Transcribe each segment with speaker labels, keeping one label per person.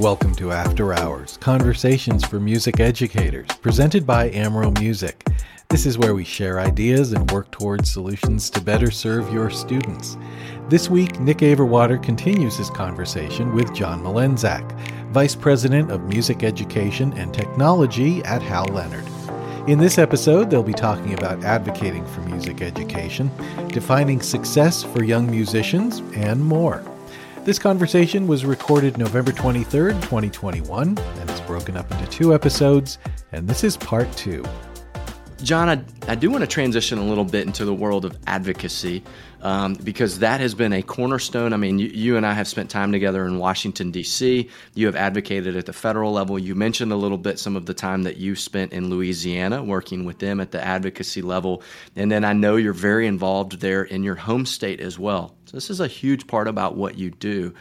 Speaker 1: Welcome to After Hours, conversations for music educators, presented by Amro Music. This is where we share ideas and work towards solutions to better serve your students. This week, Nick Averwater continues his conversation with John Mlynczak, Vice President of Music Education and Technology at Hal Leonard. In this episode, they'll be talking about advocating for music education, defining success for young musicians, and more. This conversation was recorded November 23rd, 2021, and it's broken up into two episodes, and this is part two.
Speaker 2: John, I, I do want to transition a little bit into the world of advocacy um, because that has been a cornerstone. I mean, you, you, and I have spent time together in Washington, D.C. You have advocated at the federal level. You mentioned a little bit some of the time that you spent in Louisiana working with them at the advocacy level. And then I know you're very involved there in your home state as well. So, this is a huge part about what you do.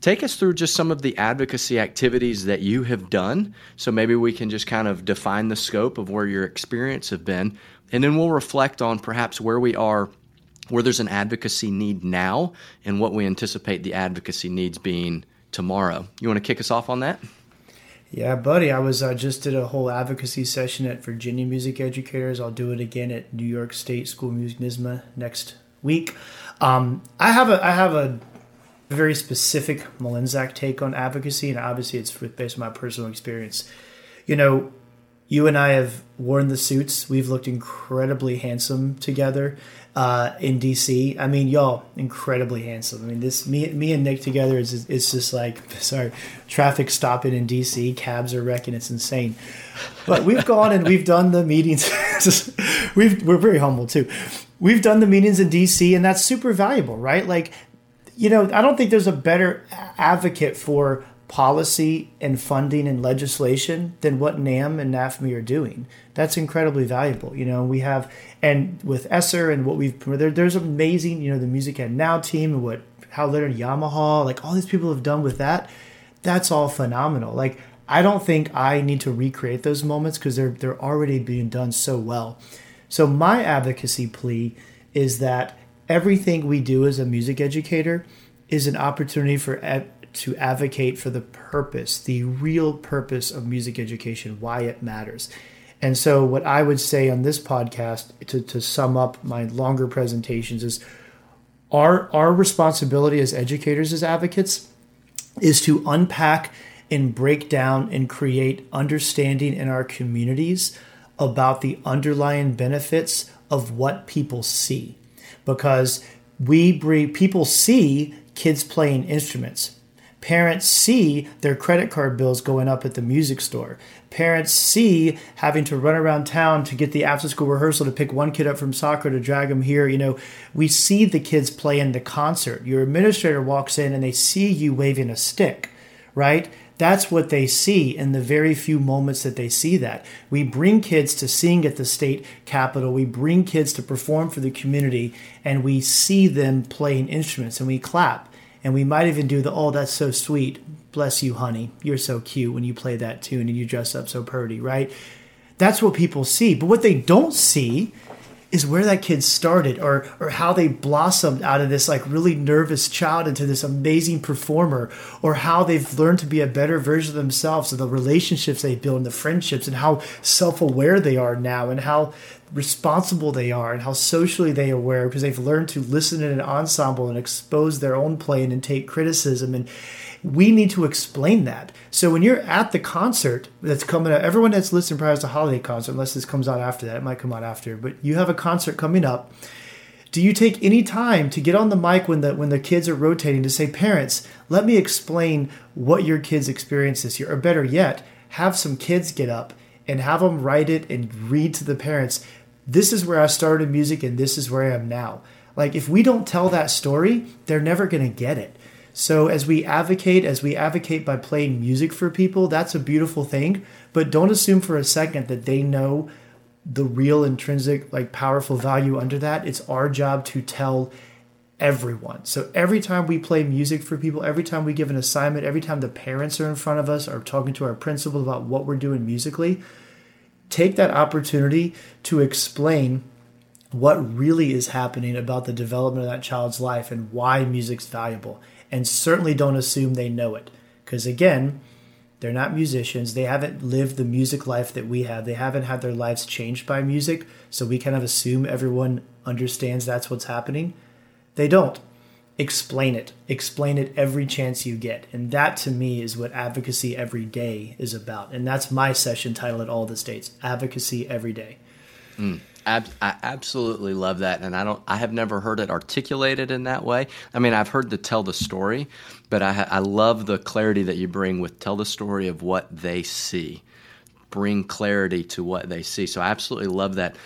Speaker 2: Take us through just some of the advocacy activities that you have done. So maybe we can just kind of define the scope of where your experience have been, and then we'll reflect on perhaps where we are, where there's an advocacy need now, and what we anticipate the advocacy needs being tomorrow. You want to kick us off on that?
Speaker 3: Yeah, buddy. I was uh, just did a whole advocacy session at Virginia Music Educators. I'll do it again at New York State School of Music NYSSMA next week. Um, I have a I have a very specific Mlynczak take on advocacy, and obviously it's based on my personal experience. You know, you and I have worn the suits. We've looked incredibly handsome together uh, in DC. I mean, y'all incredibly handsome. I mean, this me me and Nick together is is just like sorry, traffic stopping in DC. Cabs are wrecking. It's insane. But we've gone and we've done the meetings. we've we're very humble too. We've done the meetings in DC, and that's super valuable, right? Like you know, I don't think there's a better advocate for policy and funding and legislation than what NAMM and NAFME are doing. That's incredibly valuable. You know, we have, and with ESSER and what we've, there, there's amazing, you know, the Music Ed Now team and what Hal Leonard Yamaha, like all these people have done with that. That's all phenomenal. Like, I don't think I need to recreate those moments because they're, they're already being done so well. So my advocacy plea is that everything we do as a music educator is an opportunity for to advocate for the purpose, the real purpose of music education, why it matters. And so, what I would say on this podcast to, to sum up my longer presentations is our, our responsibility as educators, as advocates, is to unpack and break down and create understanding in our communities about the underlying benefits of what people see because we bring people see kids playing instruments. Parents see their credit card bills going up at the music store. Parents see having to run around town to get the after school rehearsal to pick one kid up from soccer to drag him here. You know, we see the kids play in the concert. Your administrator walks in and they see you waving a stick, right? That's what they see in the very few moments that they see that. We bring kids to sing at the state capitol, we bring kids to perform for the community, and we see them playing instruments and we clap. And we might even do the, oh, that's so sweet. Bless you, honey. You're so cute when you play that tune and you dress up so pretty, right? That's what people see. But what they don't see is where that kid started or or how they blossomed out of this like really nervous child into this amazing performer or how they've learned to be a better version of themselves and the relationships they build and the friendships and how self-aware they are now and how responsible they are and how socially they are aware because they've learned to listen in an ensemble and expose their own playing and take criticism and we need to explain that. So when you're at the concert that's coming up, everyone that's listening prior to the holiday concert, unless this comes out after that, it might come out after, but you have a concert coming up. Do you take any time to get on the mic when the when the kids are rotating to say, parents, let me explain what your kids experienced this year, or better yet, have some kids get up and have them write it and read to the parents. This is where I started music, and this is where I am now. Like if we don't tell that story, they're never to get it. So as we advocate, as we advocate by playing music for people, that's a beautiful thing. But don't assume for a second that they know the real intrinsic, like powerful value under that. It's our job to tell everyone. So every time we play music for people, every time we give an assignment, every time the parents are in front of us or talking to our principal about what we're doing musically, take that opportunity to explain what really is happening about the development of that child's life and why music's valuable and certainly don't assume they know it Because again, they're not musicians. They haven't lived the music life that we have. They haven't had their lives changed by music. So we kind of assume everyone understands that's what's happening. They don't. Explain it. Explain it every chance you get. And that to me is what advocacy every day is about. And that's my session title at all the states Advocacy Every Day.
Speaker 2: Mm. Ab- I absolutely love that, and I don't. I have never heard it articulated in that way. I mean, I've heard the tell the story, but I, I love the clarity that you bring with tell the story of what they see, bring clarity to what they see. So I absolutely love that.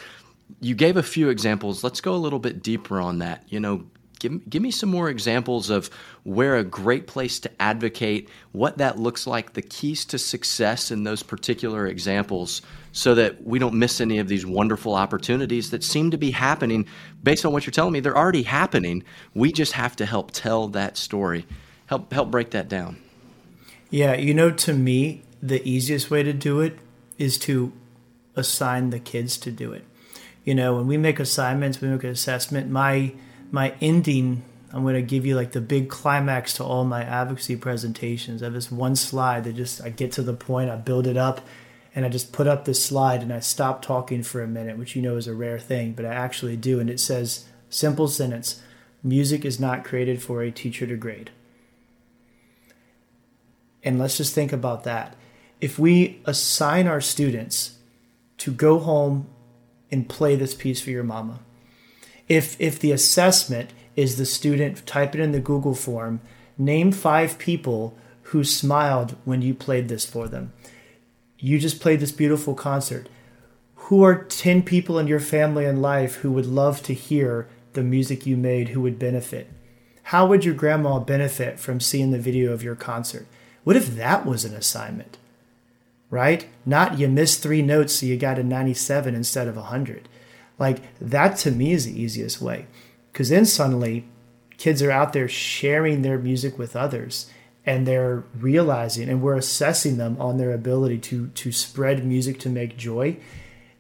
Speaker 2: You gave a few examples. Let's go a little bit deeper on that. You know, give, give me some more examples of where a great place to advocate, what that looks like, the keys to success in those particular examples, so that we don't miss any of these wonderful opportunities that seem to be happening. Based on what you're telling me, they're already happening. We just have to help tell that story, help help break that down.
Speaker 3: Yeah, you know, to me, the easiest way to do it is to assign the kids to do it. You know, when we make assignments, we make an assessment. My my ending i'm going to give you like the big climax to all my advocacy presentations. I have this one slide that just i get to the point i build it up and i just put up this slide and i stop talking for a minute which you know is a rare thing but i actually do and it says simple sentence music is not created for a teacher to grade. And let's just think about that. If we assign our students to go home and play this piece for your mama if if the assessment is the student type it in the Google form, name five people who smiled when you played this for them. You just played this beautiful concert. Who are 10 people in your family and life who would love to hear the music you made who would benefit? How would your grandma benefit from seeing the video of your concert? What if that was an assignment? Right? Not you missed three notes so you got a 97 instead of 100. Like that to me is the easiest way. Because then suddenly kids are out there sharing their music with others and they're realizing and we're assessing them on their ability to to spread music to make joy.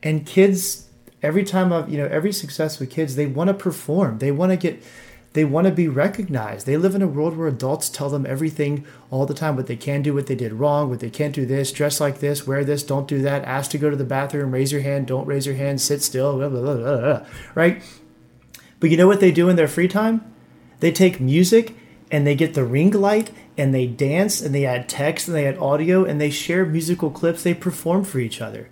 Speaker 3: And kids every time I've you know every success with kids, they want to perform. They want to get they want to be recognized. They live in a world where adults tell them everything all the time what they can do, what they did wrong, what they can't do this, dress like this, wear this, don't do that, ask to go to the bathroom, raise your hand, don't raise your hand, sit still, blah, blah, blah, right? But you know what they do in their free time? They take music and they get the ring light and they dance and they add text and they add audio and they share musical clips. They perform for each other.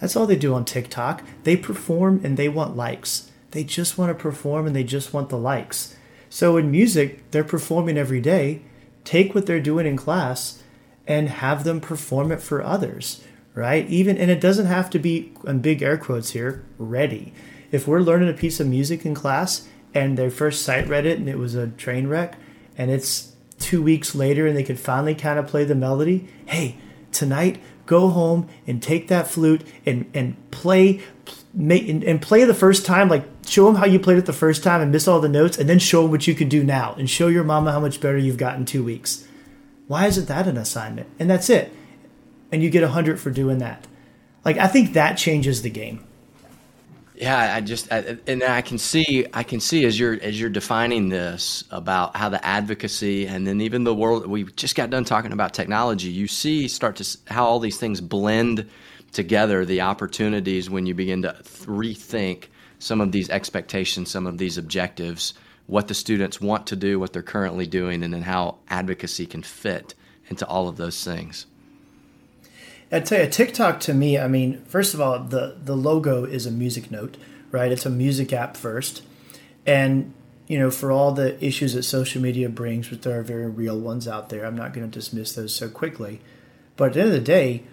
Speaker 3: That's all they do on TikTok. They perform and they want likes. They just want to perform and they just want the likes. So in music, they're performing every day. Take what they're doing in class and have them perform it for others, right? Even and it doesn't have to be on big air quotes here, ready. If we're learning a piece of music in class and their first sight read it and it was a train wreck and it's 2 weeks later and they could finally kind of play the melody, hey, tonight go home and take that flute and and play make and, and play the first time like show them how you played it the first time and miss all the notes and then show them what you can do now and show your mama how much better you've gotten two weeks. Why isn't that an assignment? And that's it. And you get a hundred for doing that. Like i think that changes the game.
Speaker 2: Yeah i just I, and i can see i can see as you're as you're defining this about how the advocacy and then even the world we just got done talking about technology. You see start to how all these things blend together the opportunities when you begin to rethink some of these expectations, some of these objectives, what the students want to do, what they're currently doing, and then how advocacy can fit into all of those things.
Speaker 3: I'd tell you, TikTok to me, I mean, first of all, the, the logo is a music note, right? It's a music app first. And, you know, for all the issues that social media brings, which there are very real ones out there, I'm not going to dismiss those so quickly. But at the end of the day,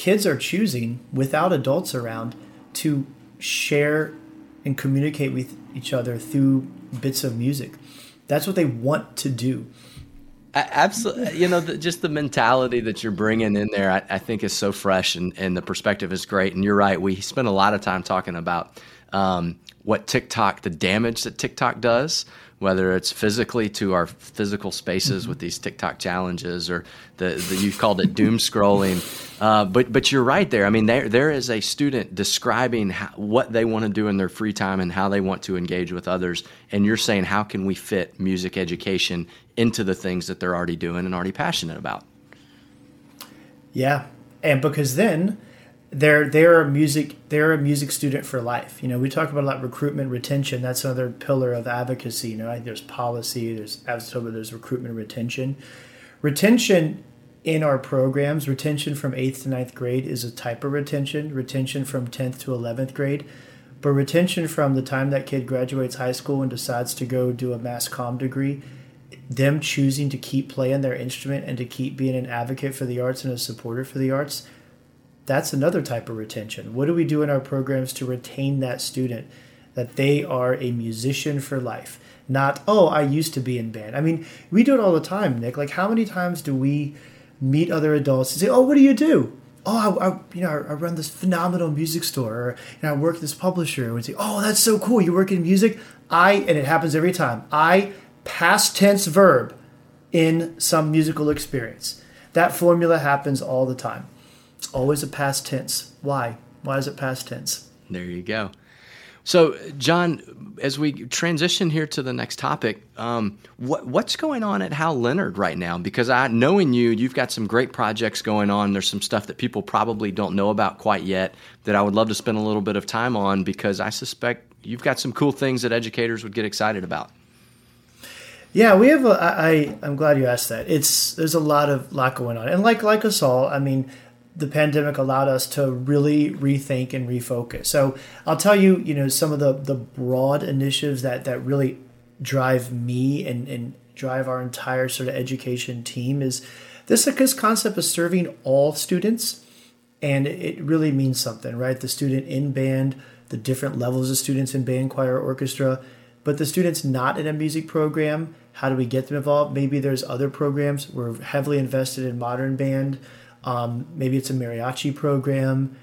Speaker 3: kids are choosing, without adults around, to share and communicate with each other through bits of music. That's what they want to do.
Speaker 2: Absolutely, you know, the, just the mentality that you're bringing in there, I, I think, is so fresh, and, and, the perspective is great. And you're right; we spend a lot of time talking about um, what TikTok, the damage that TikTok does, whether it's physically to our physical spaces with these TikTok challenges or the, the you called it doom scrolling. Uh, but but you're right there. I mean, there there is a student describing how, what they want to do in their free time and how they want to engage with others, and you're saying how can we fit music education into the things that they're already doing and already passionate about.
Speaker 3: Yeah, and because then they're they're a music they're a music student for life. You know, we talk about a lot recruitment, retention. That's another pillar of advocacy. You know, there's policy, there's as there's recruitment, retention. Retention in our programs, retention from eighth to ninth grade is a type of retention. Retention from tenth to eleventh grade, but retention from the time that kid graduates high school and decides to go do a mass comm degree them choosing to keep playing their instrument and to keep being an advocate for the arts and a supporter for the arts, that's another type of retention. What do we do in our programs to retain that student that they are a musician for life? Not, oh, I used to be in band. I mean, we do it all the time, Nick. Like, how many times do we meet other adults and say, oh, what do you do? oh, I, I, you know, I run this phenomenal music store, or you know, I work this publisher. And say, oh, that's so cool. You work in music. I, and it happens every time. I past tense verb in some musical experience. That formula happens all the time. It's always a past tense. Why? Why is it past tense?
Speaker 2: There you go. So, John, as we transition here to the next topic, um, what, what's going on at Hal Leonard right now? Because I, knowing you, you've got some great projects going on. There's some stuff that people probably don't know about quite yet that I would love to spend a little bit of time on because I suspect you've got some cool things that educators would get excited about.
Speaker 3: Yeah, we have. A, I I'm glad you asked that. It's there's a lot of lot going on, and like like us all, I mean, the pandemic allowed us to really rethink and refocus. So I'll tell you, you know, some of the the broad initiatives that that really drive me and and drive our entire sort of education team is this this concept of serving all students, and it really means something, right? The student in band, the different levels of students in band, choir, orchestra, but the students not in a music program how do we get them involved? Maybe there's other programs. We're heavily invested in modern band. Um, maybe it's a mariachi program.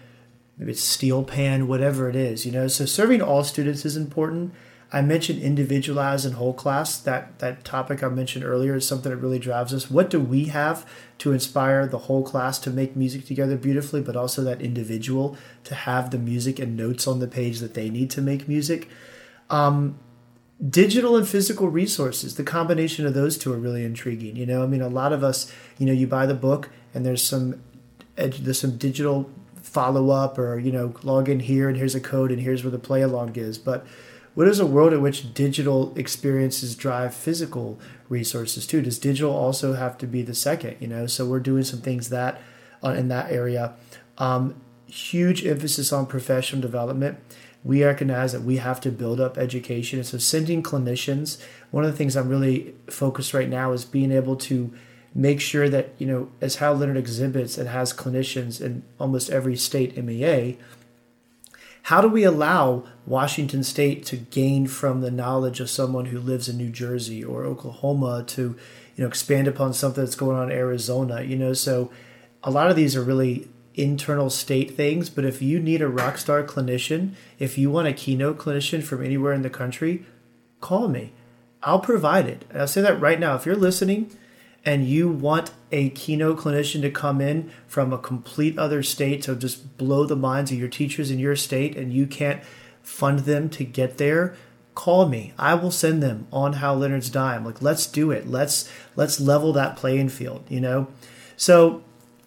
Speaker 3: Maybe it's steel pan, whatever it is. You know, so serving all students is important. I mentioned individualized and whole class. That that topic I mentioned earlier is something that really drives us. What do we have to inspire the whole class to make music together beautifully, but also that individual to have the music and notes on the page that they need to make music? Um, digital and physical resources the combination of those two are really intriguing you know i mean a lot of us you know you buy the book and there's some there's some digital follow up or you know log in here and here's a code and here's where the play along is. But what is a world in which digital experiences drive physical resources too? Does digital also have to be the second you know? So we're doing some things that uh, in that area. Um, huge emphasis on professional development. We recognize that we have to build up education. And so, sending clinicians, one of the things I'm really focused right now is being able to make sure that, you know, as Hal Leonard exhibits and has clinicians in almost every state MEA, how do we allow Washington State to gain from the knowledge of someone who lives in New Jersey or Oklahoma to, you know, expand upon something that's going on in Arizona? You know, so a lot of these are really internal state things, but if you need a rock star clinician, if you want a keynote clinician from anywhere in the country, call me. I'll provide it. And I'll say that right now. If you're listening and you want a keynote clinician to come in from a complete other state to just blow the minds of your teachers in your state and you can't fund them to get there, call me. I will send them on Hal Leonard's dime. Like let's do it. Let's let's level that playing field, you know? So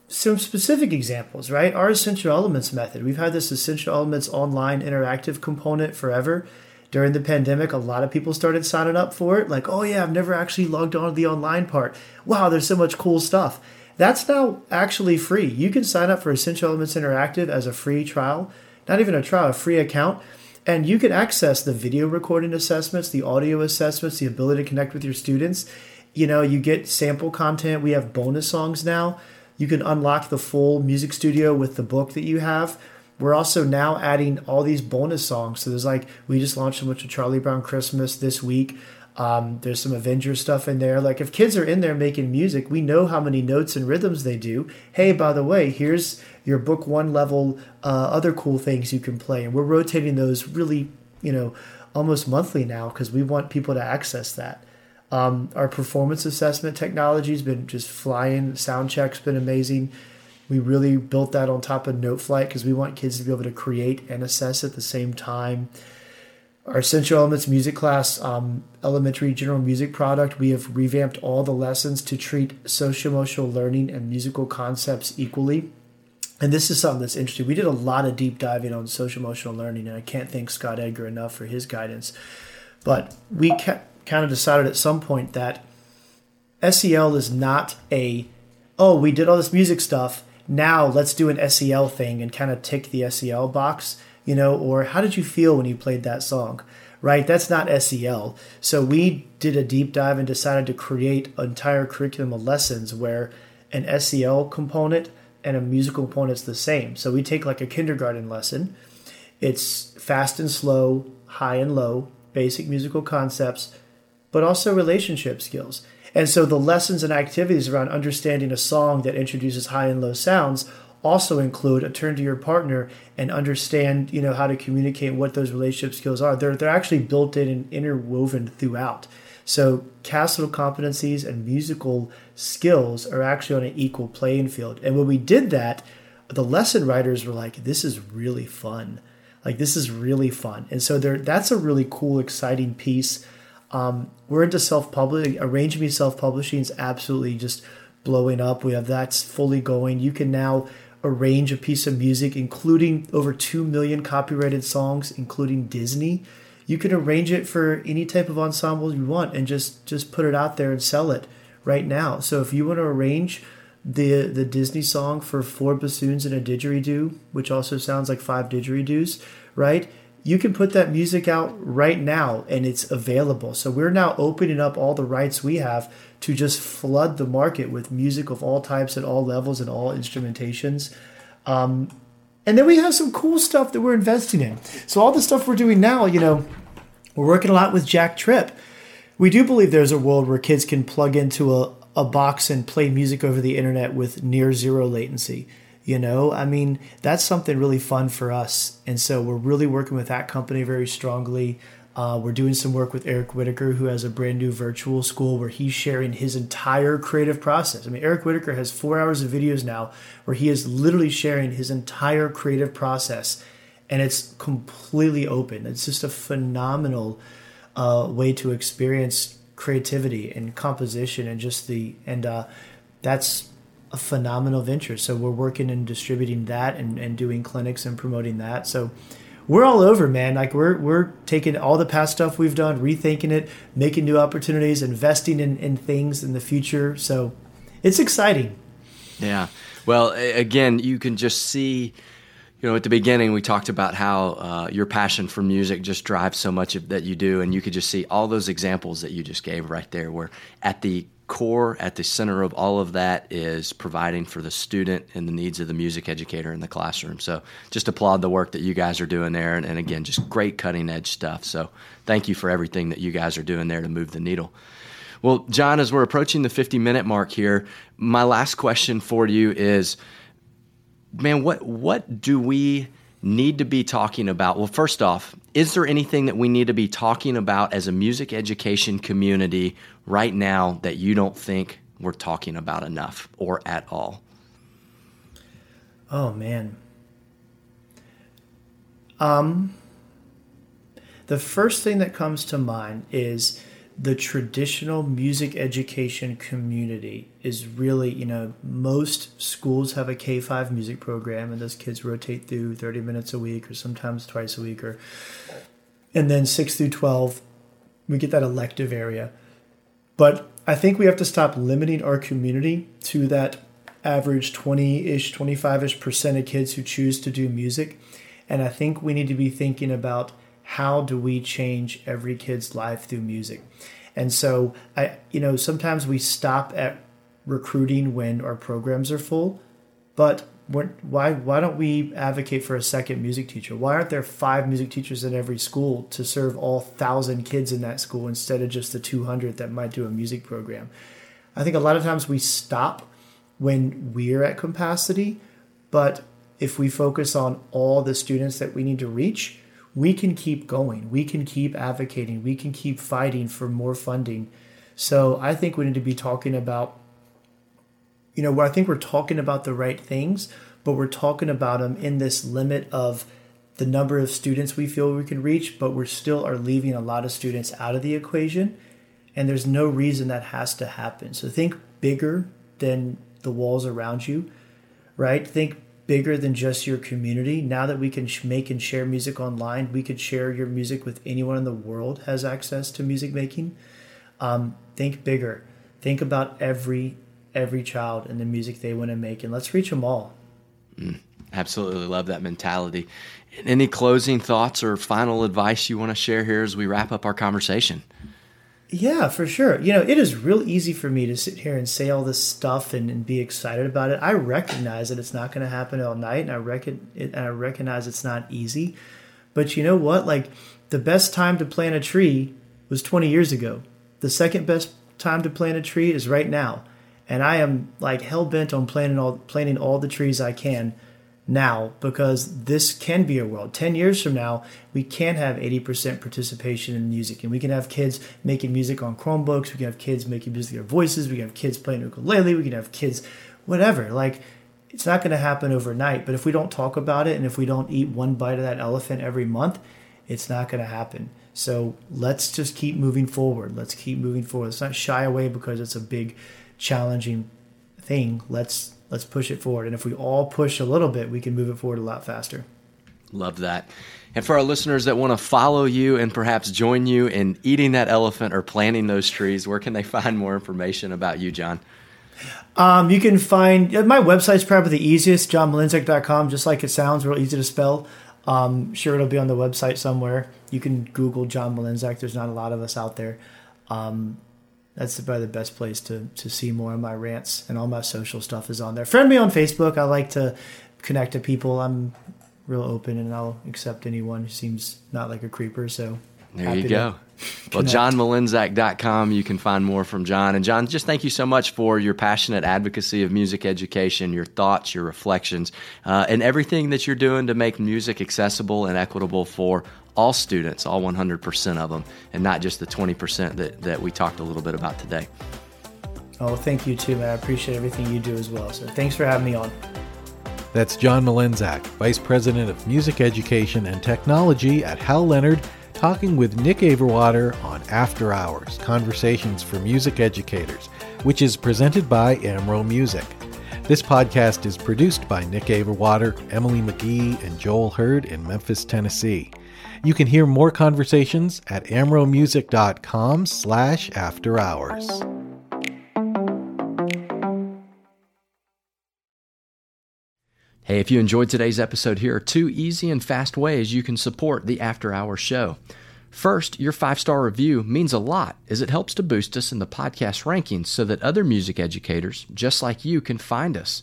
Speaker 3: some specific examples, right? Our essential elements method. We've had this essential elements online interactive component forever. During the pandemic, a lot of people started signing up for it. Like, oh yeah, I've never actually logged on to the online part. Wow, there's so much cool stuff. That's now actually free. You can sign up for Essential Elements Interactive as a free trial, not even a trial, a free account. And you can access the video recording assessments, the audio assessments, the ability to connect with your students. You know, you get sample content. We have bonus songs now you can unlock the full music studio with the book that you have. We're also now adding all these bonus songs. So there's like we just launched a bunch of Charlie Brown Christmas this week. Um, there's some Avengers stuff in there. Like if kids are in there making music, we know how many notes and rhythms they do. Hey, by the way, here's your book one level uh, other cool things you can play, and we're rotating those really, you know, almost monthly now because we want people to access that. Um, our performance assessment technology has been just flying. Sound check's been amazing. We really built that on top of Noteflight because we want kids to be able to create and assess at the same time. our Essential Elements music class, um, elementary general music product, we have revamped all the lessons to treat social emotional learning and musical concepts equally. And this is something that's interesting. We did a lot of deep diving on social emotional learning, and I can't thank Scott Edgar enough for his guidance. But we ca- kind of decided at some point that SEL is not a, oh, we did all this music stuff. Now let's do an SEL thing and kind of tick the SEL box you know, or how did you feel when you played that song? Right? That's not SEL. So we did a deep dive and decided to create entire curriculum of lessons where an SEL component and a musical component is the same. So we take like a kindergarten lesson. It's fast and slow, high and low, basic musical concepts, but also relationship skills. And so the lessons and activities around understanding a song that introduces high and low sounds also include a turn to your partner and understand you know how to communicate what those relationship skills are. They're, they're actually built in and interwoven throughout. So CASEL competencies and musical skills are actually on an equal playing field. And when we did that the lesson writers were like this is really fun. Like this is really fun. And so there that's a really cool exciting piece um, we're into self-publishing arranging self-publishing is absolutely just blowing up we have that's fully going you can now arrange a piece of music, including over 2 million copyrighted songs, including Disney. You can arrange it for any type of ensemble you want and just, just put it out there and sell it right now. So if you want to arrange the the Disney song for four bassoons and a didgeridoo, which also sounds like five didgeridoos, right? You can put that music out right now and it's available. So we're now opening up all the rights we have to just flood the market with music of all types at all levels and all instrumentations. Um, and then we have some cool stuff that we're investing in. So all the stuff we're doing now, you know, we're working a lot with JackTrip. We do believe there's a world where kids can plug into a, a box and play music over the internet with near zero latency. You know, I mean, that's something really fun for us. And so we're really working with that company very strongly. Uh, we're doing some work with Eric Whitacre, who has a brand new virtual school where he's sharing his entire creative process. I mean, Eric Whitacre has four hours of videos now where he is literally sharing his entire creative process, and it's completely open. It's just a phenomenal uh, way to experience creativity and composition, and just the and uh, that's a phenomenal venture. So we're working and distributing that and, and doing clinics and promoting that. So we're all over, man. Like we're we're taking all the past stuff we've done, rethinking it, making new opportunities, investing in, in things in the future. So it's exciting.
Speaker 2: Yeah. Well, again, you can just see you know, at the beginning, we talked about how uh, your passion for music just drives so much of that you do, and you could just see all those examples that you just gave right there. Where at the core, at the center of all of that is providing for the student and the needs of the music educator in the classroom. So just applaud the work that you guys are doing there. And, and again, just great cutting edge stuff. So thank you for everything that you guys are doing there to move the needle. Well, John, as we're approaching the 50 minute mark here, my last question for you is man, what, what do we need to be talking about? Well, first off, is there anything that we need to be talking about as a music education community right now that you don't think we're talking about enough or at all?
Speaker 3: Oh man. Um the first thing that comes to mind is the traditional music education community is really, you know, most schools have a K 5 music program and those kids rotate through 30 minutes a week or sometimes twice a week or and then 6 through 12 we get that elective area. But I think we have to stop limiting our community to that average 20-ish, 25-ish percent of kids who choose to do music. And I think we need to be thinking about how do we change every kid's life through music? And so I you know, sometimes we stop at recruiting when our programs are full, but why why don't we advocate for a second music teacher? Why aren't there five music teachers in every school to serve all thousand kids in that school instead of just the 200 that might do a music program? I think a lot of times we stop when we're at capacity, but if we focus on all the students that we need to reach, we can keep going. We can keep advocating. We can keep fighting for more funding. So I think we need to be talking about, you know, I think we're talking about the right things, but we're talking about them in this limit of the number of students we feel we can reach, but we're still are leaving a lot of students out of the equation. And there's no reason that has to happen. So think bigger than the walls around you, right? Think bigger than just your community. Now that we can make and share music online, we could share your music with anyone in the world has access to music making. Um, think bigger. Think about every every child and the music they want to make, and let's reach them all.
Speaker 2: Mm, absolutely love that mentality. Any closing thoughts or final advice you want to share here as we wrap up our conversation?
Speaker 3: Yeah, for sure. You know, it is real easy for me to sit here and say all this stuff and, and be excited about it. I recognize that it's not going to happen all night, and I reckon it, and I recognize it's not easy. But you know what? Like the best time to plant a tree was 20 years ago. The second best time to plant a tree is right now, and I am like hell bent on planting all planting all the trees I can now because this can be a world. 10 years from now, we can have 80% participation in music and we can have kids making music on Chromebooks, we can have kids making music with their voices, we can have kids playing ukulele, we can have kids whatever. Like it's not going to happen overnight, but if we don't talk about it and if we don't eat one bite of that elephant every month, it's not going to happen. So let's just keep moving forward. Let's keep moving forward. Let's not shy away because it's a big, challenging thing. Let's let's push it forward. And if we all push a little bit, we can move it forward a lot faster.
Speaker 2: Love that. And for our listeners that want to follow you and perhaps join you in eating that elephant or planting those trees, where can they find more information about you, John?
Speaker 3: Um, you can find my website's probably the easiest, johnmlynczak.com, just like it sounds, real easy to spell. Um, sure, it'll be on the website somewhere. You can Google John Mlynczak. There's not a lot of us out there. Um, that's probably the best place to to see more of my rants and all my social stuff is on there. Friend me on Facebook. I like to connect to people. I'm real open and I'll accept anyone who seems not like a creeper. So
Speaker 2: there you go. Well, johnmlynczak.com, you can find more from John. And John, just thank you so much for your passionate advocacy of music education, your thoughts, your reflections, uh, and everything that you're doing to make music accessible and equitable for all students, all 100% of them, and not just the 20% that, that we talked a little bit about today.
Speaker 3: Oh, thank you too, man. I appreciate everything you do as well. So thanks for having me on.
Speaker 1: That's John Mlynczak, Vice President of Music Education and Technology at Hal Leonard, talking with Nick Averwater on After Hours Conversations for Music Educators, which is presented by Amro Music. This podcast is produced by Nick Averwater, Emily McGee, and Joel Hurd in Memphis, Tennessee. You can hear more conversations at amromusic.com slash after hours.
Speaker 2: Hey, if you enjoyed today's episode, here are two easy and fast ways you can support the After Hours show. First, your five star review means a lot as it helps to boost us in the podcast rankings so that other music educators, just like you, can find us.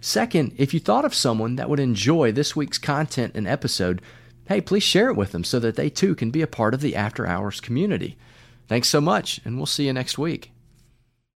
Speaker 2: Second, if you thought of someone that would enjoy this week's content and episode, hey, please share it with them so that they too can be a part of the After Hours community. Thanks so much, and we'll see you next week.